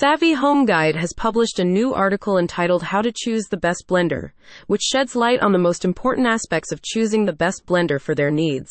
Savvy Home Guide has published a new article entitled How to Choose the Best Blender, which sheds light on the most important aspects of choosing the best blender for their needs.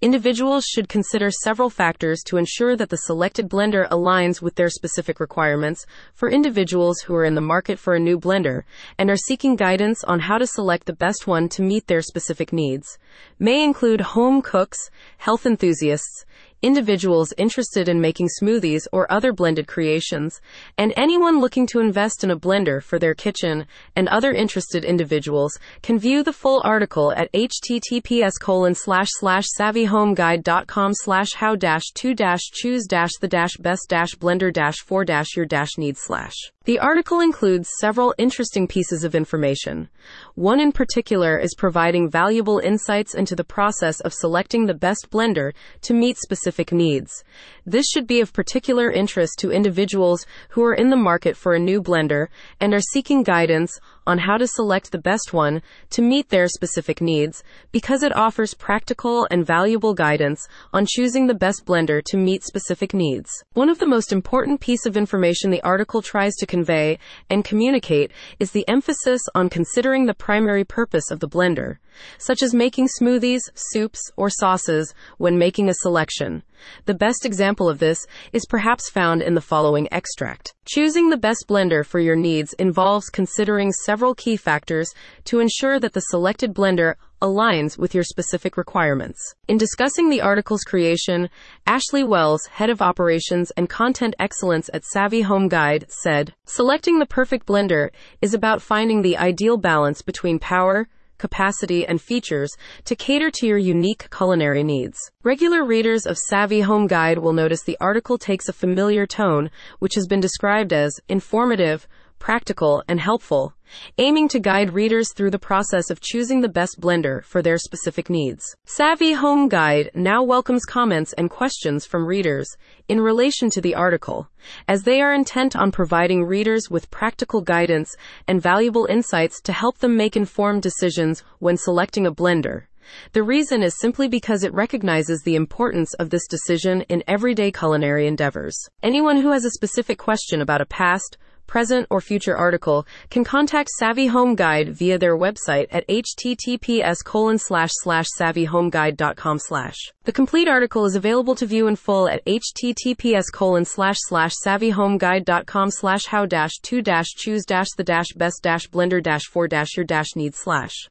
Individuals should consider several factors to ensure that the selected blender aligns with their specific requirements. For individuals who are in the market for a new blender and are seeking guidance on how to select the best one to meet their specific needs, may include home cooks, health enthusiasts, individuals interested in making smoothies or other blended creations, and anyone looking to invest in a blender for their kitchen and other interested individuals can view the full article at https colon slash slash savvyhomeguide.com slash how dash to dash choose dash the dash best dash blender dash for dash your dash needs slash. The article includes several interesting pieces of information. One in particular is providing valuable insights into the process of selecting the best blender to meet specific needs. This should be of particular interest to individuals who are in the market for a new blender and are seeking guidance on how to select the best one to meet their specific needs because it offers practical and valuable guidance on choosing the best blender to meet specific needs. One of the most important piece of information the article tries to convey and communicate is the emphasis on considering the primary purpose of the blender, such as making smoothies, soups, or sauces when making a selection. The best example of this is perhaps found in the following extract. Choosing the best blender for your needs involves considering several key factors to ensure that the selected blender aligns with your specific requirements. In discussing the article's creation, Ashley Wells, head of operations and content excellence at Savvy Home Guide, said, Selecting the perfect blender is about finding the ideal balance between power, capacity, and features to cater to your unique culinary needs. Regular readers of Savvy Home Guide will notice the article takes a familiar tone, which has been described as informative, practical, and helpful, aiming to guide readers through the process of choosing the best blender for their specific needs. Savvy Home Guide now welcomes comments and questions from readers in relation to the article, as they are intent on providing readers with practical guidance and valuable insights to help them make informed decisions when selecting a blender. The reason is simply because it recognizes the importance of this decision in everyday culinary endeavors. Anyone who has a specific question about a past, present, or future article can contact Savvy Home Guide via their website at https colon slash slash savvyhomeguide.com slash. The complete article is available to view in full at https colon slash slash savvyhomeguide.com slash how dash to dash choose dash the dash best dash blender dash for dash your dash needs slash.